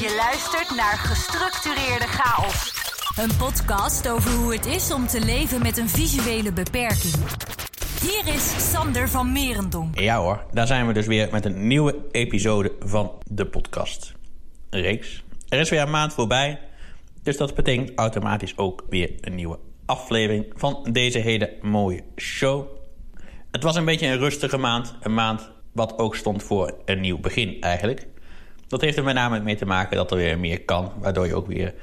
Je luistert naar Gestructureerde Chaos. Een podcast over hoe het is om te leven met een visuele beperking. Hier is Sander van Merendonk. Ja hoor, daar zijn we dus weer met een nieuwe episode van de podcast. Reeks. Er is weer een maand voorbij, dus dat betekent automatisch ook weer een nieuwe aflevering van deze hele mooie show. Het was een beetje een rustige maand, een maand wat ook stond voor een nieuw begin eigenlijk. Dat heeft er met name mee te maken dat er weer meer kan, waardoor je ook weer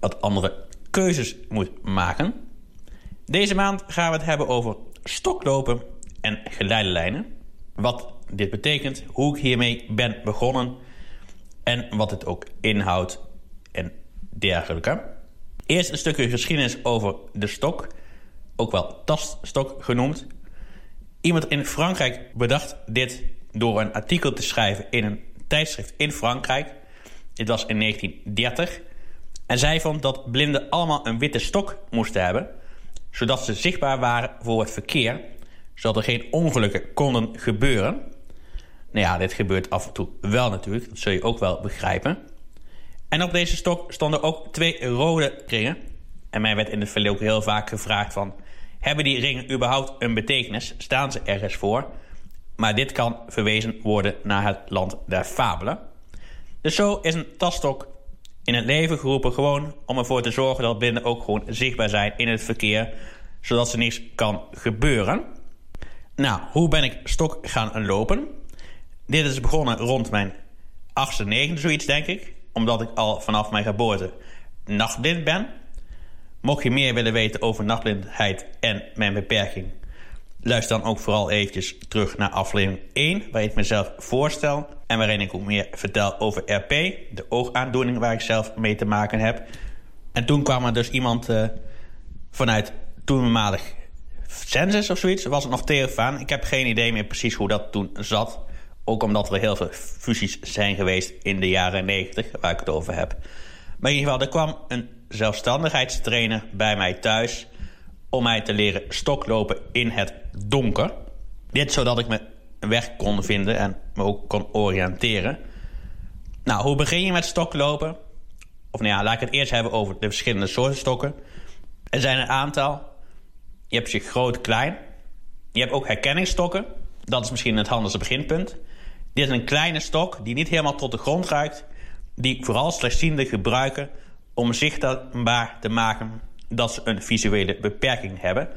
wat andere keuzes moet maken. Deze maand gaan we het hebben over stoklopen en geleidelijnen. Wat dit betekent, hoe ik hiermee ben begonnen en wat het ook inhoudt en dergelijke. Eerst een stukje geschiedenis over de stok, ook wel taststok genoemd. Iemand in Frankrijk bedacht dit door een artikel te schrijven in een tijdschrift in Frankrijk. Dit was in 1930. En zij vond dat blinden allemaal een witte stok moesten hebben, zodat ze zichtbaar waren voor het verkeer, zodat er geen ongelukken konden gebeuren. Nou ja, dit gebeurt af en toe wel natuurlijk, dat zul je ook wel begrijpen. En op deze stok stonden ook twee rode ringen. En mij werd in het verleden ook heel vaak gevraagd van... hebben die ringen überhaupt een betekenis? Staan ze ergens voor? Maar dit kan verwezen worden naar het land der fabelen. Dus zo is een tasstok in het leven geroepen gewoon om ervoor te zorgen dat blinden ook gewoon zichtbaar zijn in het verkeer, zodat er niets kan gebeuren. Nou, hoe ben ik stok gaan lopen? Dit is begonnen rond mijn achtste, negende, zoiets denk ik. Omdat ik al vanaf mijn geboorte nachtblind ben. Mocht je meer willen weten over nachtblindheid en mijn beperking... luister dan ook vooral eventjes terug naar aflevering 1... waarin ik mezelf voorstel en waarin ik ook meer vertel over RP, de oogaandoening waar ik zelf mee te maken heb. En toen kwam er dus iemand uh, vanuit toenmalig Census of zoiets, was het nog Theofaan. Ik heb geen idee meer precies hoe dat toen zat. Ook omdat er heel veel fusies zijn geweest in de jaren 90, waar ik het over heb. Maar in ieder geval, er kwam een zelfstandigheidstrainer bij mij thuis... om mij te leren stoklopen in het donker. Dit zodat ik me weg kon vinden en me ook kon oriënteren. Nou, hoe begin je met stoklopen? Of nou ja, laat ik het eerst hebben over de verschillende soorten stokken. Er zijn een aantal. Je hebt je groot, klein. Je hebt ook herkenningsstokken. Dat is misschien het handigste beginpunt. Dit is een kleine stok die niet helemaal tot de grond ruikt. Die vooral slechtzienden gebruiken om zichtbaar te maken dat ze een visuele beperking hebben.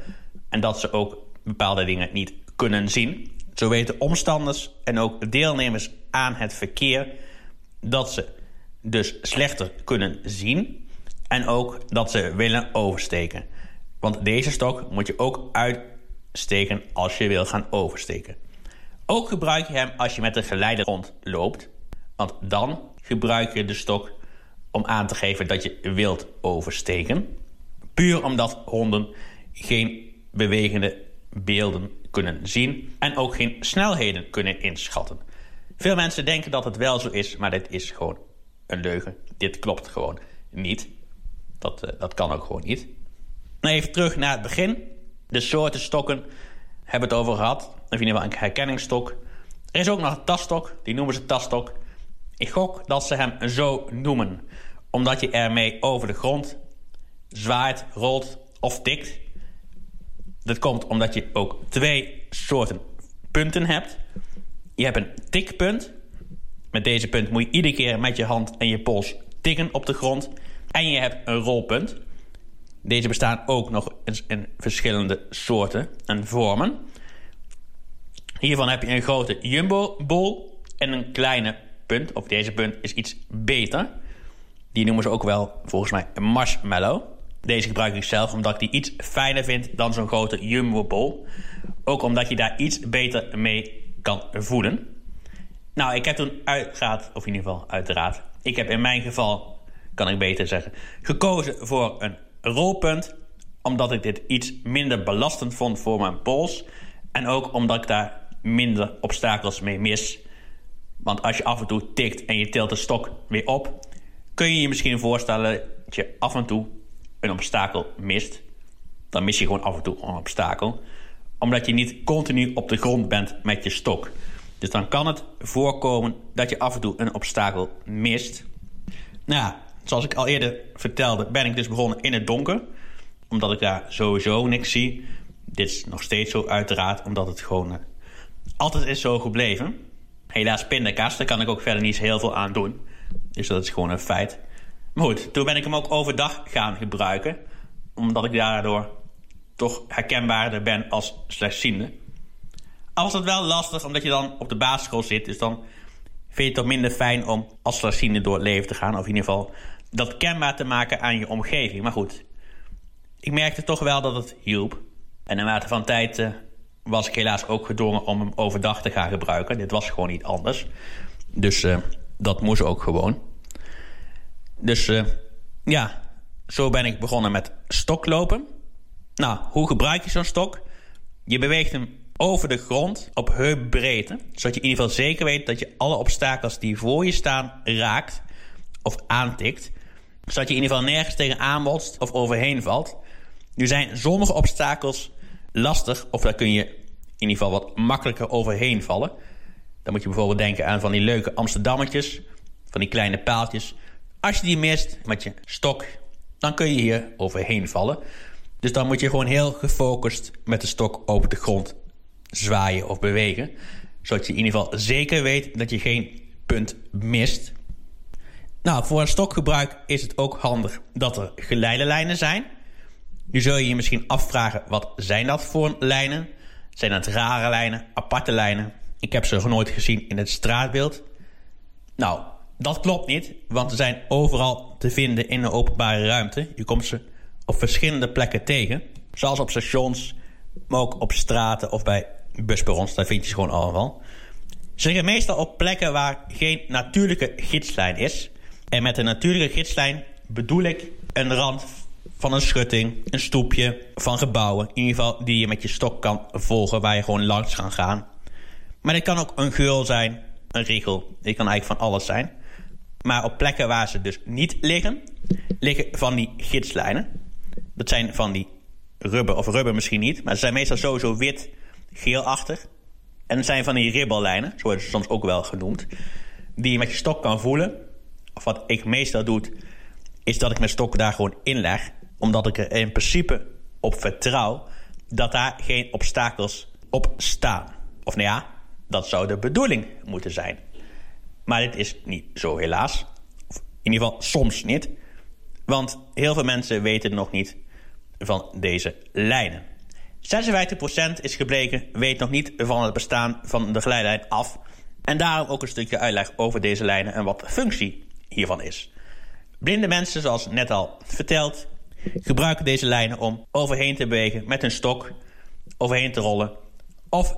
En dat ze ook bepaalde dingen niet kunnen zien. Zo weten omstanders en ook deelnemers aan het verkeer dat ze dus slechter kunnen zien en ook dat ze willen oversteken. Want deze stok moet je ook uitsteken als je wil gaan oversteken. Ook gebruik je hem als je met een geleider rondloopt, want dan gebruik je de stok om aan te geven dat je wilt oversteken. Puur omdat honden geen bewegende beelden kunnen zien en ook geen snelheden kunnen inschatten. Veel mensen denken dat het wel zo is, maar dit is gewoon een leugen. Dit klopt gewoon niet. Dat, uh, dat kan ook gewoon niet. Nou, even terug naar het begin. De soorten stokken hebben we het over gehad. In ieder geval een herkenningsstok. Er is ook nog een tasstok, die noemen ze tasstok. Ik gok dat ze hem zo noemen, omdat je ermee over de grond zwaait, rolt of tikt. Dat komt omdat je ook twee soorten punten hebt. Je hebt een tikpunt. Met deze punt moet je iedere keer met je hand en je pols tikken op de grond. En je hebt een rolpunt. Deze bestaan ook nog in verschillende soorten en vormen. Hiervan heb je een grote jumbo-bol en een kleine punt. Of deze punt is iets beter. Die noemen ze ook wel volgens mij een marshmallow. Deze gebruik ik zelf omdat ik die iets fijner vind dan zo'n grote Jumbo Bol. Ook omdat je daar iets beter mee kan voelen. Nou, ik heb toen uiteraard, of in ieder geval uiteraard... ik heb in mijn geval, kan ik beter zeggen... gekozen voor een rolpunt... omdat ik dit iets minder belastend vond voor mijn pols... en ook omdat ik daar minder obstakels mee mis. Want als je af en toe tikt en je tilt de stok weer op... kun je je misschien voorstellen dat je af en toe een obstakel mist, dan mis je gewoon af en toe een obstakel. Omdat je niet continu op de grond bent met je stok. Dus dan kan het voorkomen dat je af en toe een obstakel mist. Nou zoals ik al eerder vertelde, ben ik dus begonnen in het donker. Omdat ik daar sowieso niks zie. Dit is nog steeds zo uiteraard, omdat het gewoon uh, altijd is zo gebleven. Helaas pindakaas, daar kan ik ook verder niet heel veel aan doen. Dus dat is gewoon een feit. Maar goed, toen ben ik hem ook overdag gaan gebruiken. Omdat ik daardoor toch herkenbaarder ben als slechtziende. Al was het wel lastig, omdat je dan op de basisschool zit. Dus dan vind je het toch minder fijn om als slechtziende door het leven te gaan. Of in ieder geval dat kenbaar te maken aan je omgeving. Maar goed, ik merkte toch wel dat het hielp. En naarmate van tijd uh, was ik helaas ook gedwongen om hem overdag te gaan gebruiken. Dit was gewoon niet anders. Dus uh, dat moest ook gewoon. Dus uh, ja, zo ben ik begonnen met stoklopen. Nou, hoe gebruik je zo'n stok? Je beweegt hem over de grond op heupbreedte. Zodat je in ieder geval zeker weet dat je alle obstakels die voor je staan raakt of aantikt. Zodat je in ieder geval nergens tegen aanbotst of overheen valt. Nu zijn sommige obstakels lastig of daar kun je in ieder geval wat makkelijker overheen vallen. Dan moet je bijvoorbeeld denken aan van die leuke Amsterdammetjes, van die kleine paaltjes. Als je die mist met je stok, dan kun je hier overheen vallen. Dus dan moet je gewoon heel gefocust met de stok over de grond zwaaien of bewegen. Zodat je in ieder geval zeker weet dat je geen punt mist. Nou, voor een stokgebruik is het ook handig dat er geleidelijnen zijn. Nu zul je je misschien afvragen, wat zijn dat voor lijnen? Zijn dat rare lijnen, aparte lijnen? Ik heb ze nog nooit gezien in het straatbeeld. Nou, dat klopt niet, want ze zijn overal te vinden in de openbare ruimte. Je komt ze op verschillende plekken tegen. Zoals op stations, maar ook op straten of bij busperrons. Daar vind je ze gewoon allemaal. Ze liggen meestal op plekken waar geen natuurlijke gidslijn is. En met een natuurlijke gidslijn bedoel ik een rand van een schutting, een stoepje, van gebouwen. In ieder geval die je met je stok kan volgen, waar je gewoon langs kan gaan. Maar dit kan ook een geul zijn, een rigel. Dit kan eigenlijk van alles zijn. Maar op plekken waar ze dus niet liggen, liggen van die gidslijnen. Dat zijn van die rubber, of rubber misschien niet, maar ze zijn meestal sowieso wit, geelachtig. En het zijn van die ribbellijnen, zo worden ze soms ook wel genoemd, die je met je stok kan voelen. Of wat ik meestal doe, is dat ik mijn stok daar gewoon inleg, omdat ik er in principe op vertrouw dat daar geen obstakels op staan. Of nou ja, dat zou de bedoeling moeten zijn. Maar dit is niet zo helaas. Of in ieder geval soms niet. Want heel veel mensen weten nog niet van deze lijnen. 56% is gebleken weet nog niet van het bestaan van de geleidlijn af. En daarom ook een stukje uitleg over deze lijnen en wat de functie hiervan is. Blinde mensen, zoals net al verteld, gebruiken deze lijnen om overheen te bewegen met hun stok, overheen te rollen. Of,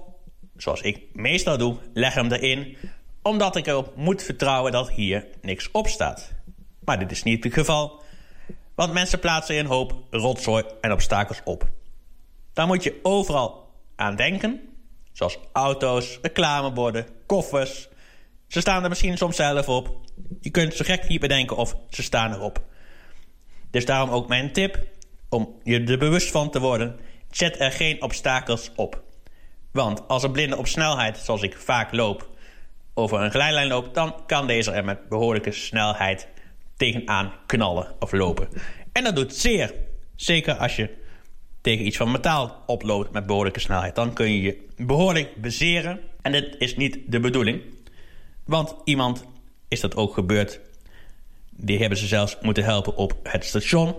zoals ik meestal doe, leg hem erin omdat ik erop moet vertrouwen dat hier niks op staat. Maar dit is niet het geval, want mensen plaatsen een hoop rotzooi en obstakels op. Daar moet je overal aan denken, zoals auto's, reclameborden, koffers. Ze staan er misschien soms zelf op. Je kunt zo gek niet bedenken of ze staan erop. Dus daarom ook mijn tip, om je er bewust van te worden, zet er geen obstakels op. Want als een blinde op snelheid, zoals ik vaak loop, over een glijlijn loopt, dan kan deze er met behoorlijke snelheid tegenaan knallen of lopen. En dat doet zeer. Zeker als je tegen iets van metaal oploopt met behoorlijke snelheid. Dan kun je je behoorlijk bezeren. En dit is niet de bedoeling. Want iemand is dat ook gebeurd. Die hebben ze zelfs moeten helpen op het station.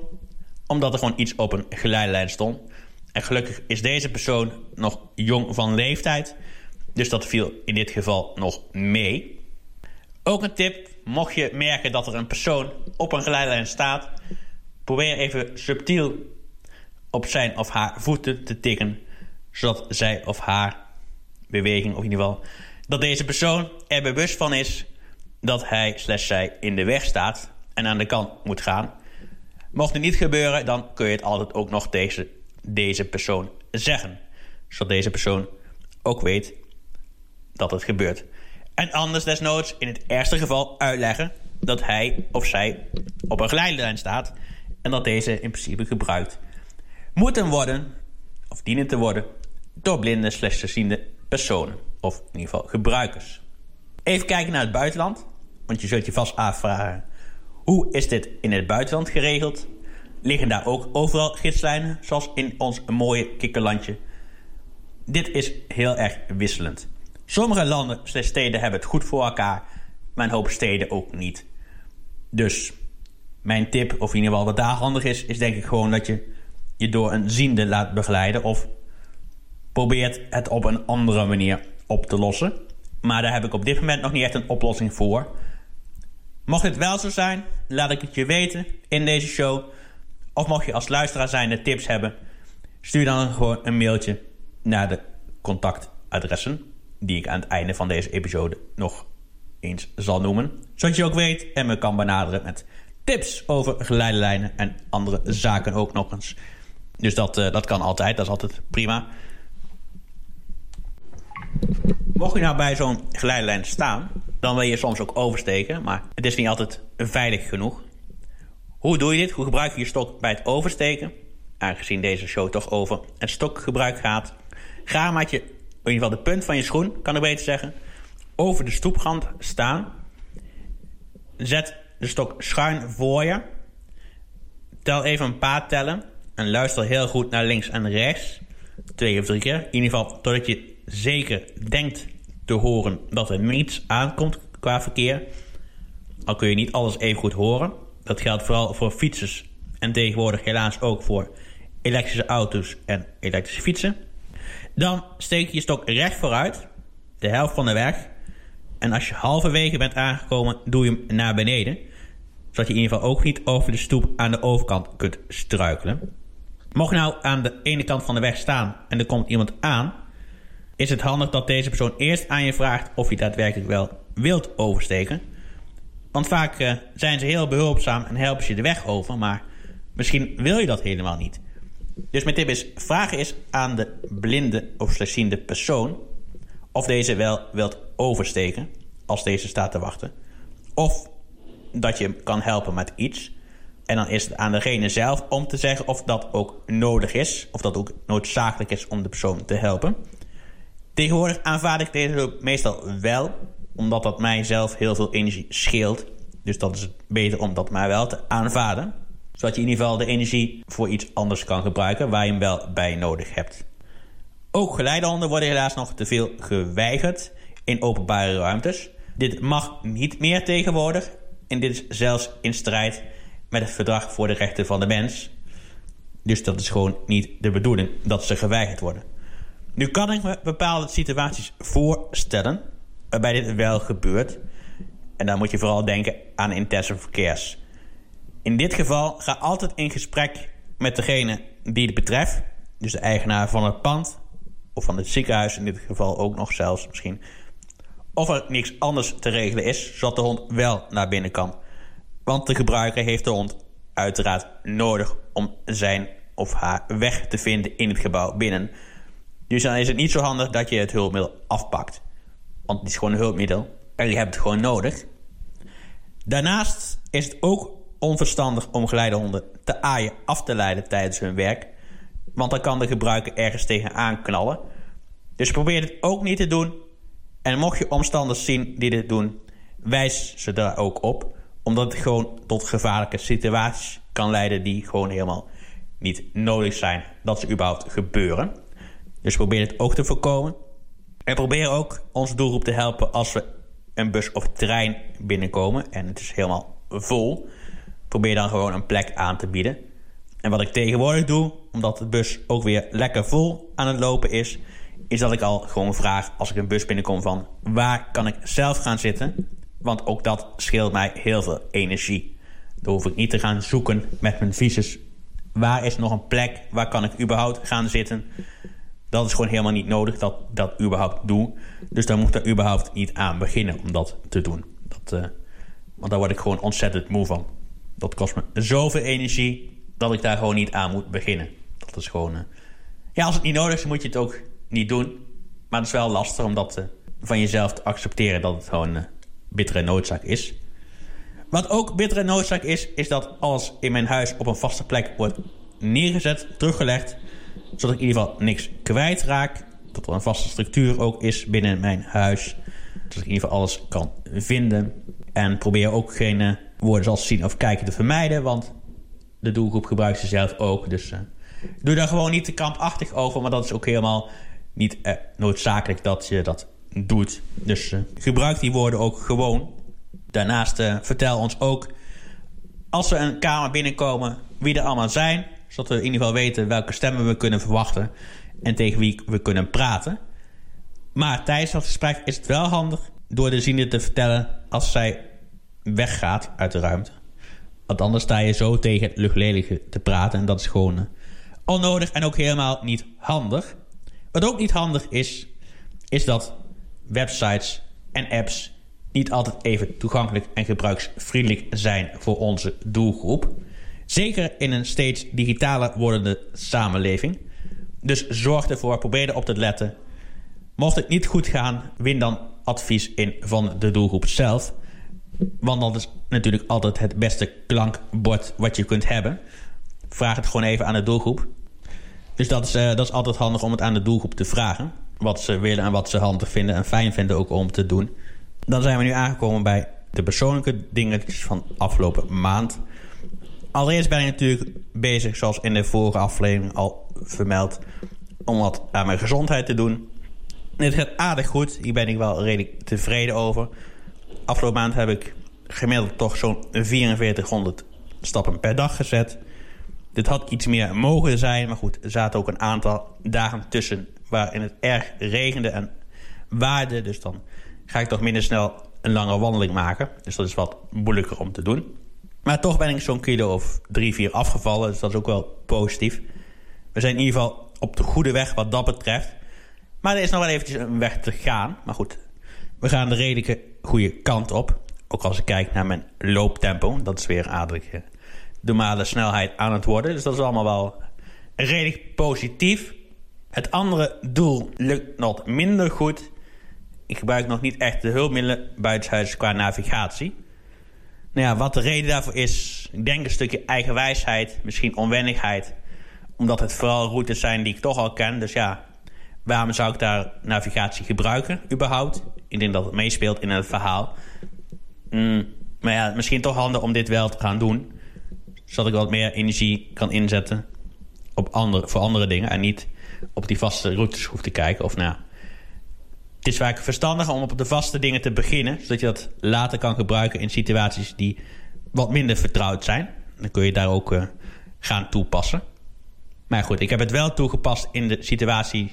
Omdat er gewoon iets op een geleidlijn stond. En gelukkig is deze persoon nog jong van leeftijd. Dus dat viel in dit geval nog mee. Ook een tip, mocht je merken dat er een persoon op een geleidlijn staat, probeer even subtiel op zijn of haar voeten te tikken, zodat zij of haar beweging, of in ieder geval dat deze persoon er bewust van is dat hij slash zij in de weg staat en aan de kant moet gaan. Mocht het niet gebeuren, dan kun je het altijd ook nog tegen deze persoon zeggen, zodat deze persoon ook weet dat het gebeurt. En anders desnoods in het ergste geval uitleggen dat hij of zij op een geleidlijn staat en dat deze in principe gebruikt moeten worden, of dienen te worden, door blinde slash personen, of in ieder geval gebruikers. Even kijken naar het buitenland, want je zult je vast afvragen Hoe is dit in het buitenland geregeld? Liggen daar ook overal gidslijnen, zoals in ons mooie kikkerlandje? Dit is heel erg wisselend. Sommige landen en steden hebben het goed voor elkaar, maar een hoop steden ook niet. Dus mijn tip, of in ieder geval wat daar handig is, is denk ik gewoon dat je je door een ziende laat begeleiden of probeert het op een andere manier op te lossen. Maar daar heb ik op dit moment nog niet echt een oplossing voor. Mocht het wel zo zijn, laat ik het je weten in deze show. Of mocht je als luisteraar zijn tips hebben, stuur dan gewoon een mailtje naar de contactadressen die ik aan het einde van deze episode nog eens zal noemen. Zodat je ook weet en me kan benaderen met tips over geleidelijnen en andere zaken ook nog eens. Dus dat, uh, dat kan altijd, dat is altijd prima. Mocht je nou bij zo'n geleidelijn staan, dan wil je soms ook oversteken, maar het is niet altijd veilig genoeg. Hoe doe je dit? Hoe gebruik je je stok bij het oversteken? Aangezien deze show toch over het stokgebruik gaat, ga met je, in ieder geval de punt van je schoen, kan ik beter zeggen, over de stoeprand staan. Zet de stok schuin voor je. Tel even een paar tellen en luister heel goed naar links en rechts. Twee of drie keer. In ieder geval totdat je zeker denkt te horen dat er niets aankomt qua verkeer. Al kun je niet alles even goed horen. Dat geldt vooral voor fietsers en tegenwoordig helaas ook voor elektrische auto's en elektrische fietsen. Dan steek je je stok recht vooruit, de helft van de weg. En als je halverwege bent aangekomen, doe je hem naar beneden. Zodat je in ieder geval ook niet over de stoep aan de overkant kunt struikelen. Mocht je nou aan de ene kant van de weg staan en er komt iemand aan, is het handig dat deze persoon eerst aan je vraagt of je daadwerkelijk wel wilt oversteken. Want vaak uh, zijn ze heel behulpzaam en helpen ze de weg over, maar misschien wil je dat helemaal niet. Dus mijn tip is: vraag eens aan de blinde of slechtziende persoon of deze wel wilt oversteken als deze staat te wachten. Of dat je hem kan helpen met iets. En dan is het aan degene zelf om te zeggen of dat ook nodig is, of dat ook noodzakelijk is om de persoon te helpen. Tegenwoordig aanvaard ik deze hulp meestal wel, omdat dat mij zelf heel veel energie scheelt. Dus dat is beter om dat maar wel te aanvaarden. Zodat je in ieder geval de energie voor iets anders kan gebruiken waar je hem wel bij nodig hebt. Ook geleidehonden worden helaas nog te veel geweigerd in openbare ruimtes. Dit mag niet meer tegenwoordig en dit is zelfs in strijd met het Verdrag voor de Rechten van de Mens. Dus dat is gewoon niet de bedoeling dat ze geweigerd worden. Nu kan ik me bepaalde situaties voorstellen waarbij dit wel gebeurt. En dan moet je vooral denken aan intensive verkeers. In dit geval ga altijd in gesprek met degene die het betreft. Dus de eigenaar van het pand of van het ziekenhuis in dit geval ook nog zelfs misschien. Of er niks anders te regelen is, zodat de hond wel naar binnen kan. Want de gebruiker heeft de hond uiteraard nodig om zijn of haar weg te vinden in het gebouw binnen. Dus dan is het niet zo handig dat je het hulpmiddel afpakt. Want het is gewoon een hulpmiddel en je hebt het gewoon nodig. Daarnaast is het ook onverstandig om geleidehonden te aaien af te leiden tijdens hun werk. Want dan kan de gebruiker ergens tegenaan knallen. Dus probeer het ook niet te doen. En mocht je omstanders zien die dit doen, wijs ze daar ook op. Omdat het gewoon tot gevaarlijke situaties kan leiden die gewoon helemaal niet nodig zijn dat ze überhaupt gebeuren. Dus probeer het ook te voorkomen. En probeer ook onze doelgroep te helpen als we een bus of trein binnenkomen en het is helemaal vol. Probeer dan gewoon een plek aan te bieden. En wat ik tegenwoordig doe, omdat de bus ook weer lekker vol aan het lopen is, is dat ik al gewoon vraag als ik een bus binnenkom van waar kan ik zelf gaan zitten? Want ook dat scheelt mij heel veel energie. Dan hoef ik niet te gaan zoeken met mijn visus. Waar is nog een plek? Waar kan ik überhaupt gaan zitten? Dat is gewoon helemaal niet nodig dat dat überhaupt doe. Dus daar moet er überhaupt niet aan beginnen om dat te doen. Dat, uh, want daar word ik gewoon ontzettend moe van. Dat kost me zoveel energie dat ik daar gewoon niet aan moet beginnen. Dat is gewoon... Uh, ja, als het niet nodig is, moet je het ook niet doen. Maar het is wel lastig om dat uh, van jezelf te accepteren dat het gewoon bittere noodzaak is. Wat ook bittere noodzaak is, is dat alles in mijn huis op een vaste plek wordt neergezet, teruggelegd zodat ik in ieder geval niks kwijtraak. Dat er een vaste structuur ook is binnen mijn huis. Dat ik in ieder geval alles kan vinden. En probeer ook geen uh, woorden zoals zien of kijken te vermijden, want de doelgroep gebruikt ze zelf ook. Dus uh, doe daar gewoon niet te kampachtig over, maar dat is ook helemaal niet uh, noodzakelijk dat je dat doet. Dus gebruik die woorden ook gewoon. Daarnaast vertel ons ook als we een kamer binnenkomen wie er allemaal zijn, zodat we in ieder geval weten welke stemmen we kunnen verwachten en tegen wie we kunnen praten. Maar tijdens dat gesprek is het wel handig door de ziende te vertellen als zij weggaat uit de ruimte. Want anders sta je zo tegen het luchtledige te praten en dat is gewoon uh, onnodig en ook helemaal niet handig. Wat ook niet handig is, is dat websites en apps niet altijd even toegankelijk en gebruiksvriendelijk zijn voor onze doelgroep. Zeker in een steeds digitaler wordende samenleving. Dus zorg ervoor, probeer erop te letten. Mocht het niet goed gaan, win dan advies in van de doelgroep zelf. Want dat is natuurlijk altijd het beste klankbord wat je kunt hebben. Vraag het gewoon even aan de doelgroep. Dus dat is, uh, dat is altijd handig om het aan de doelgroep te vragen. Wat ze willen en wat ze handig vinden en fijn vinden ook om te doen. Dan zijn we nu aangekomen bij de persoonlijke dingetjes van afgelopen maand. Allereerst ben ik natuurlijk bezig, zoals in de vorige aflevering al vermeld, om wat aan mijn gezondheid te doen. Het gaat aardig goed. Hier ben ik wel redelijk tevreden over. Afgelopen maand heb ik gemiddeld toch zo'n 4400 stappen per dag gezet. Dit had iets meer mogen zijn, maar goed, er zaten ook een aantal dagen tussen waarin het erg regende en waarde. Dus dan ga ik toch minder snel een lange wandeling maken. Dus dat is wat moeilijker om te doen. Maar toch ben ik zo'n kilo of drie, vier afgevallen. Dus dat is ook wel positief. We zijn in ieder geval op de goede weg wat dat betreft. Maar er is nog wel eventjes een weg te gaan. Maar goed, we gaan de redelijke goede kant op. Ook als ik kijk naar mijn looptempo. Dat is weer aardig de normale snelheid aan het worden. Dus dat is allemaal wel redelijk positief. Het andere doel lukt nog minder goed. Ik gebruik nog niet echt de hulpmiddelen buitenshuis qua navigatie. Nou ja, wat de reden daarvoor is, ik denk een stukje eigenwijsheid, misschien onwennigheid. Omdat het vooral routes zijn die ik toch al ken. Dus ja, waarom zou ik daar navigatie gebruiken überhaupt? Ik denk dat het meespeelt in het verhaal. Mm, maar ja, misschien toch handig om dit wel te gaan doen. Zodat ik wat meer energie kan inzetten op andere, voor andere dingen. En niet op die vaste routes hoef te kijken. Of nou, het is vaak verstandig om op de vaste dingen te beginnen, zodat je dat later kan gebruiken in situaties die wat minder vertrouwd zijn. Dan kun je daar ook uh, gaan toepassen. Maar goed, ik heb het wel toegepast in de situatie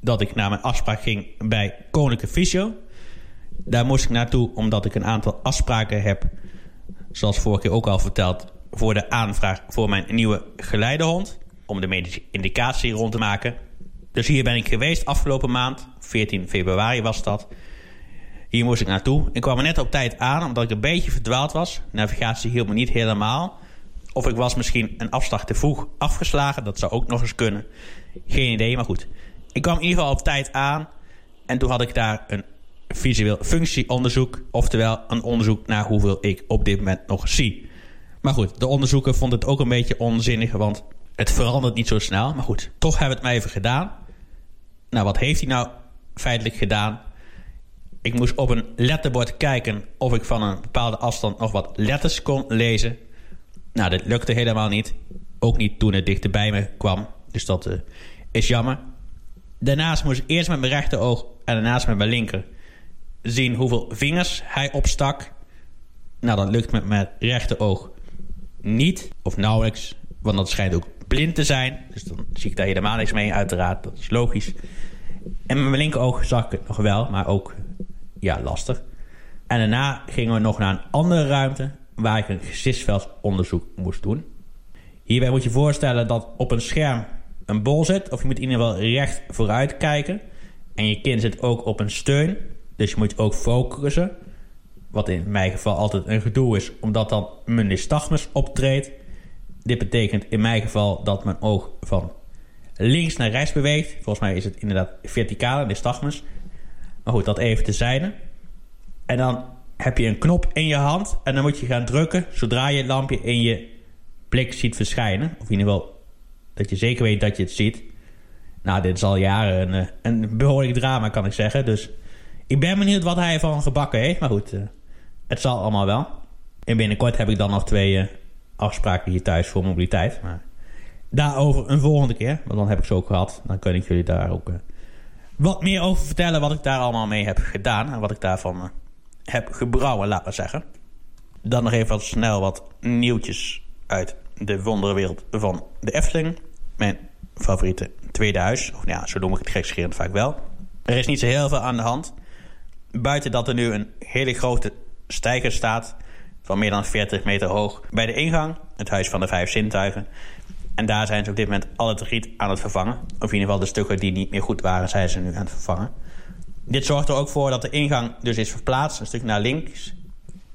dat ik naar mijn afspraak ging bij Koninklijke Fysio. Daar moest ik naartoe omdat ik een aantal afspraken heb, zoals vorige keer ook al verteld, voor de aanvraag voor mijn nieuwe geleidehond. Om de medische indicatie rond te maken. Dus hier ben ik geweest afgelopen maand. 14 februari was dat. Hier moest ik naartoe. Ik kwam er net op tijd aan, omdat ik een beetje verdwaald was. Navigatie hielp me niet helemaal. Of ik was misschien een afslag te vroeg afgeslagen. Dat zou ook nog eens kunnen. Geen idee, maar goed. Ik kwam in ieder geval op tijd aan. En toen had ik daar een visueel functieonderzoek. Oftewel een onderzoek naar hoeveel ik op dit moment nog zie. Maar goed, de onderzoeker vond het ook een beetje onzinnig. Want het verandert niet zo snel. Maar goed, toch hebben we het maar even gedaan. Nou, wat heeft hij nou feitelijk gedaan? Ik moest op een letterbord kijken of ik van een bepaalde afstand nog wat letters kon lezen. Nou, dit lukte helemaal niet. Ook niet toen het dichterbij me kwam. Dus dat uh, is jammer. Daarnaast moest ik eerst met mijn rechteroog en daarnaast met mijn linker zien hoeveel vingers hij opstak. Nou, dat lukt met mijn rechteroog niet, of nauwelijks, want dat schijnt ook blind te zijn. Dus dan zie ik daar helemaal niks mee, uiteraard. Dat is logisch. En met mijn linkeroog zag ik het nog wel, maar ook ja, lastig. En daarna gingen we nog naar een andere ruimte waar ik een gezichtsveldonderzoek moest doen. Hierbij moet je voorstellen dat op een scherm een bol zit, of je moet in ieder geval recht vooruit kijken. En je kin zit ook op een steun, dus je moet ook focussen. Wat in mijn geval altijd een gedoe is, omdat dan mijn nystagmus optreedt. Dit betekent in mijn geval dat mijn oog van links naar rechts beweegt. Volgens mij is het inderdaad verticaal in de stagmus. Maar goed, dat even zijde. En dan heb je een knop in je hand en dan moet je gaan drukken zodra je het lampje in je blik ziet verschijnen. Of in ieder geval dat je zeker weet dat je het ziet. Nou, dit is al jaren een, een behoorlijk drama, kan ik zeggen. Dus ik ben benieuwd wat hij van gebakken heeft. Maar goed, eh, het zal allemaal wel. En binnenkort heb ik dan nog twee eh, afspraken hier thuis voor mobiliteit. Maar daarover een volgende keer. Want dan heb ik ze ook gehad. Dan kan ik jullie daar ook wat meer over vertellen. Wat ik daar allemaal mee heb gedaan. En wat ik daarvan heb gebrouwen, laten we zeggen. Dan nog even wat snel wat nieuwtjes uit de wonderwereld van de Efteling. Mijn favoriete tweede huis. Of ja, zo noem ik het gekscherend vaak wel. Er is niet zo heel veel aan de hand. Buiten dat er nu een hele grote stijger staat... van meer dan 40 meter hoog bij de ingang. Het Huis van de Vijf Zintuigen. En daar zijn ze op dit moment al het riet aan het vervangen. Of in ieder geval de stukken die niet meer goed waren... zijn ze nu aan het vervangen. Dit zorgt er ook voor dat de ingang dus is verplaatst. Een stuk naar links.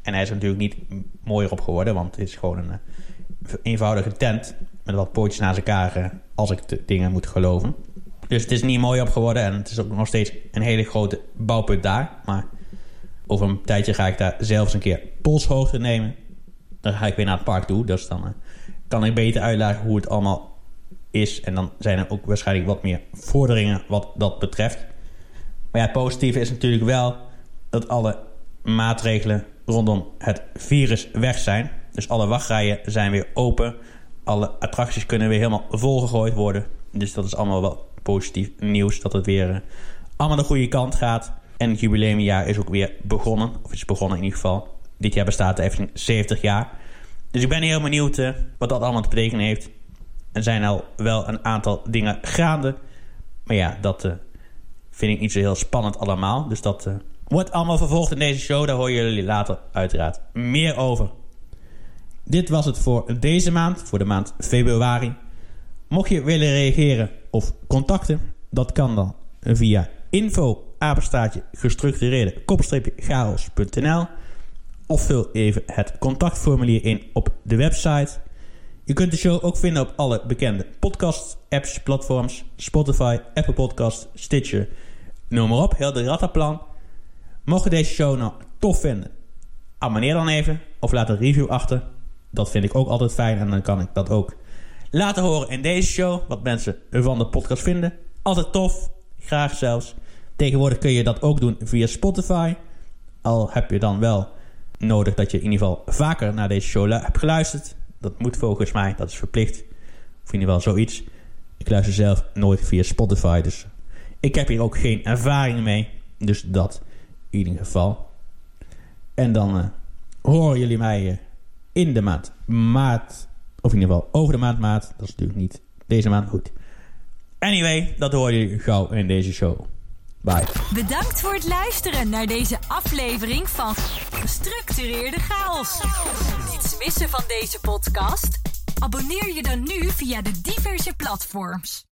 En hij is er natuurlijk niet mooier op geworden... want het is gewoon een eh, eenvoudige tent... met wat pootjes naast elkaar... Eh, als ik de dingen moet geloven. Dus het is niet mooi op geworden en het is ook nog steeds een hele grote bouwput daar. Maar over een tijdje ga ik daar zelfs een keer polshoogte nemen. Dan ga ik weer naar het park toe. Dus dan uh, kan ik beter uitleggen hoe het allemaal is. En dan zijn er ook waarschijnlijk wat meer vorderingen wat dat betreft. Maar ja, het positieve is natuurlijk wel dat alle maatregelen rondom het virus weg zijn. Dus alle wachtrijen zijn weer open. Alle attracties kunnen weer helemaal volgegooid worden. Dus dat is allemaal wel positief nieuws dat het weer uh, allemaal de goede kant gaat. En het jubileumjaar is ook weer begonnen. Of is begonnen in ieder geval. Dit jaar bestaat de Efteling 70 jaar. Dus ik ben heel benieuwd uh, wat dat allemaal te betekenen heeft. Er zijn al wel een aantal dingen gaande. Maar ja, dat uh, vind ik niet zo heel spannend allemaal. Dus dat wordt allemaal vervolgd in deze show. Daar horen jullie later uiteraard meer over. Dit was het voor deze maand, voor de maand februari. Mocht je willen reageren of contacten, dat kan dan via info apenstaatje gestructureerde chaos.nl of vul even het contactformulier in op de website. Je kunt de show ook vinden op alle bekende podcast-apps, platforms, Spotify, Apple Podcast, Stitcher, noem maar op, heel de rattenplan. Mocht je deze show nou tof vinden, abonneer dan even of laat een review achter. Dat vind ik ook altijd fijn en dan kan ik dat ook laten horen in deze show. Wat mensen van de podcast vinden. Altijd tof. Graag zelfs. Tegenwoordig kun je dat ook doen via Spotify. Al heb je dan wel nodig dat je in ieder geval vaker naar deze show hebt geluisterd. Dat moet volgens mij, dat is verplicht. Of in ieder geval zoiets. Ik luister zelf nooit via Spotify, dus ik heb hier ook geen ervaring mee. Dus dat in ieder geval. En dan uh, horen jullie mij uh, in de maand maart of in ieder geval over de maand maat. Dat is natuurlijk niet deze maand goed. Anyway, dat hoor je gauw in deze show. Bye. Bedankt voor het luisteren naar deze aflevering van Gestructureerde Chaos. Niets missen van deze podcast? Abonneer je dan nu via de diverse platforms.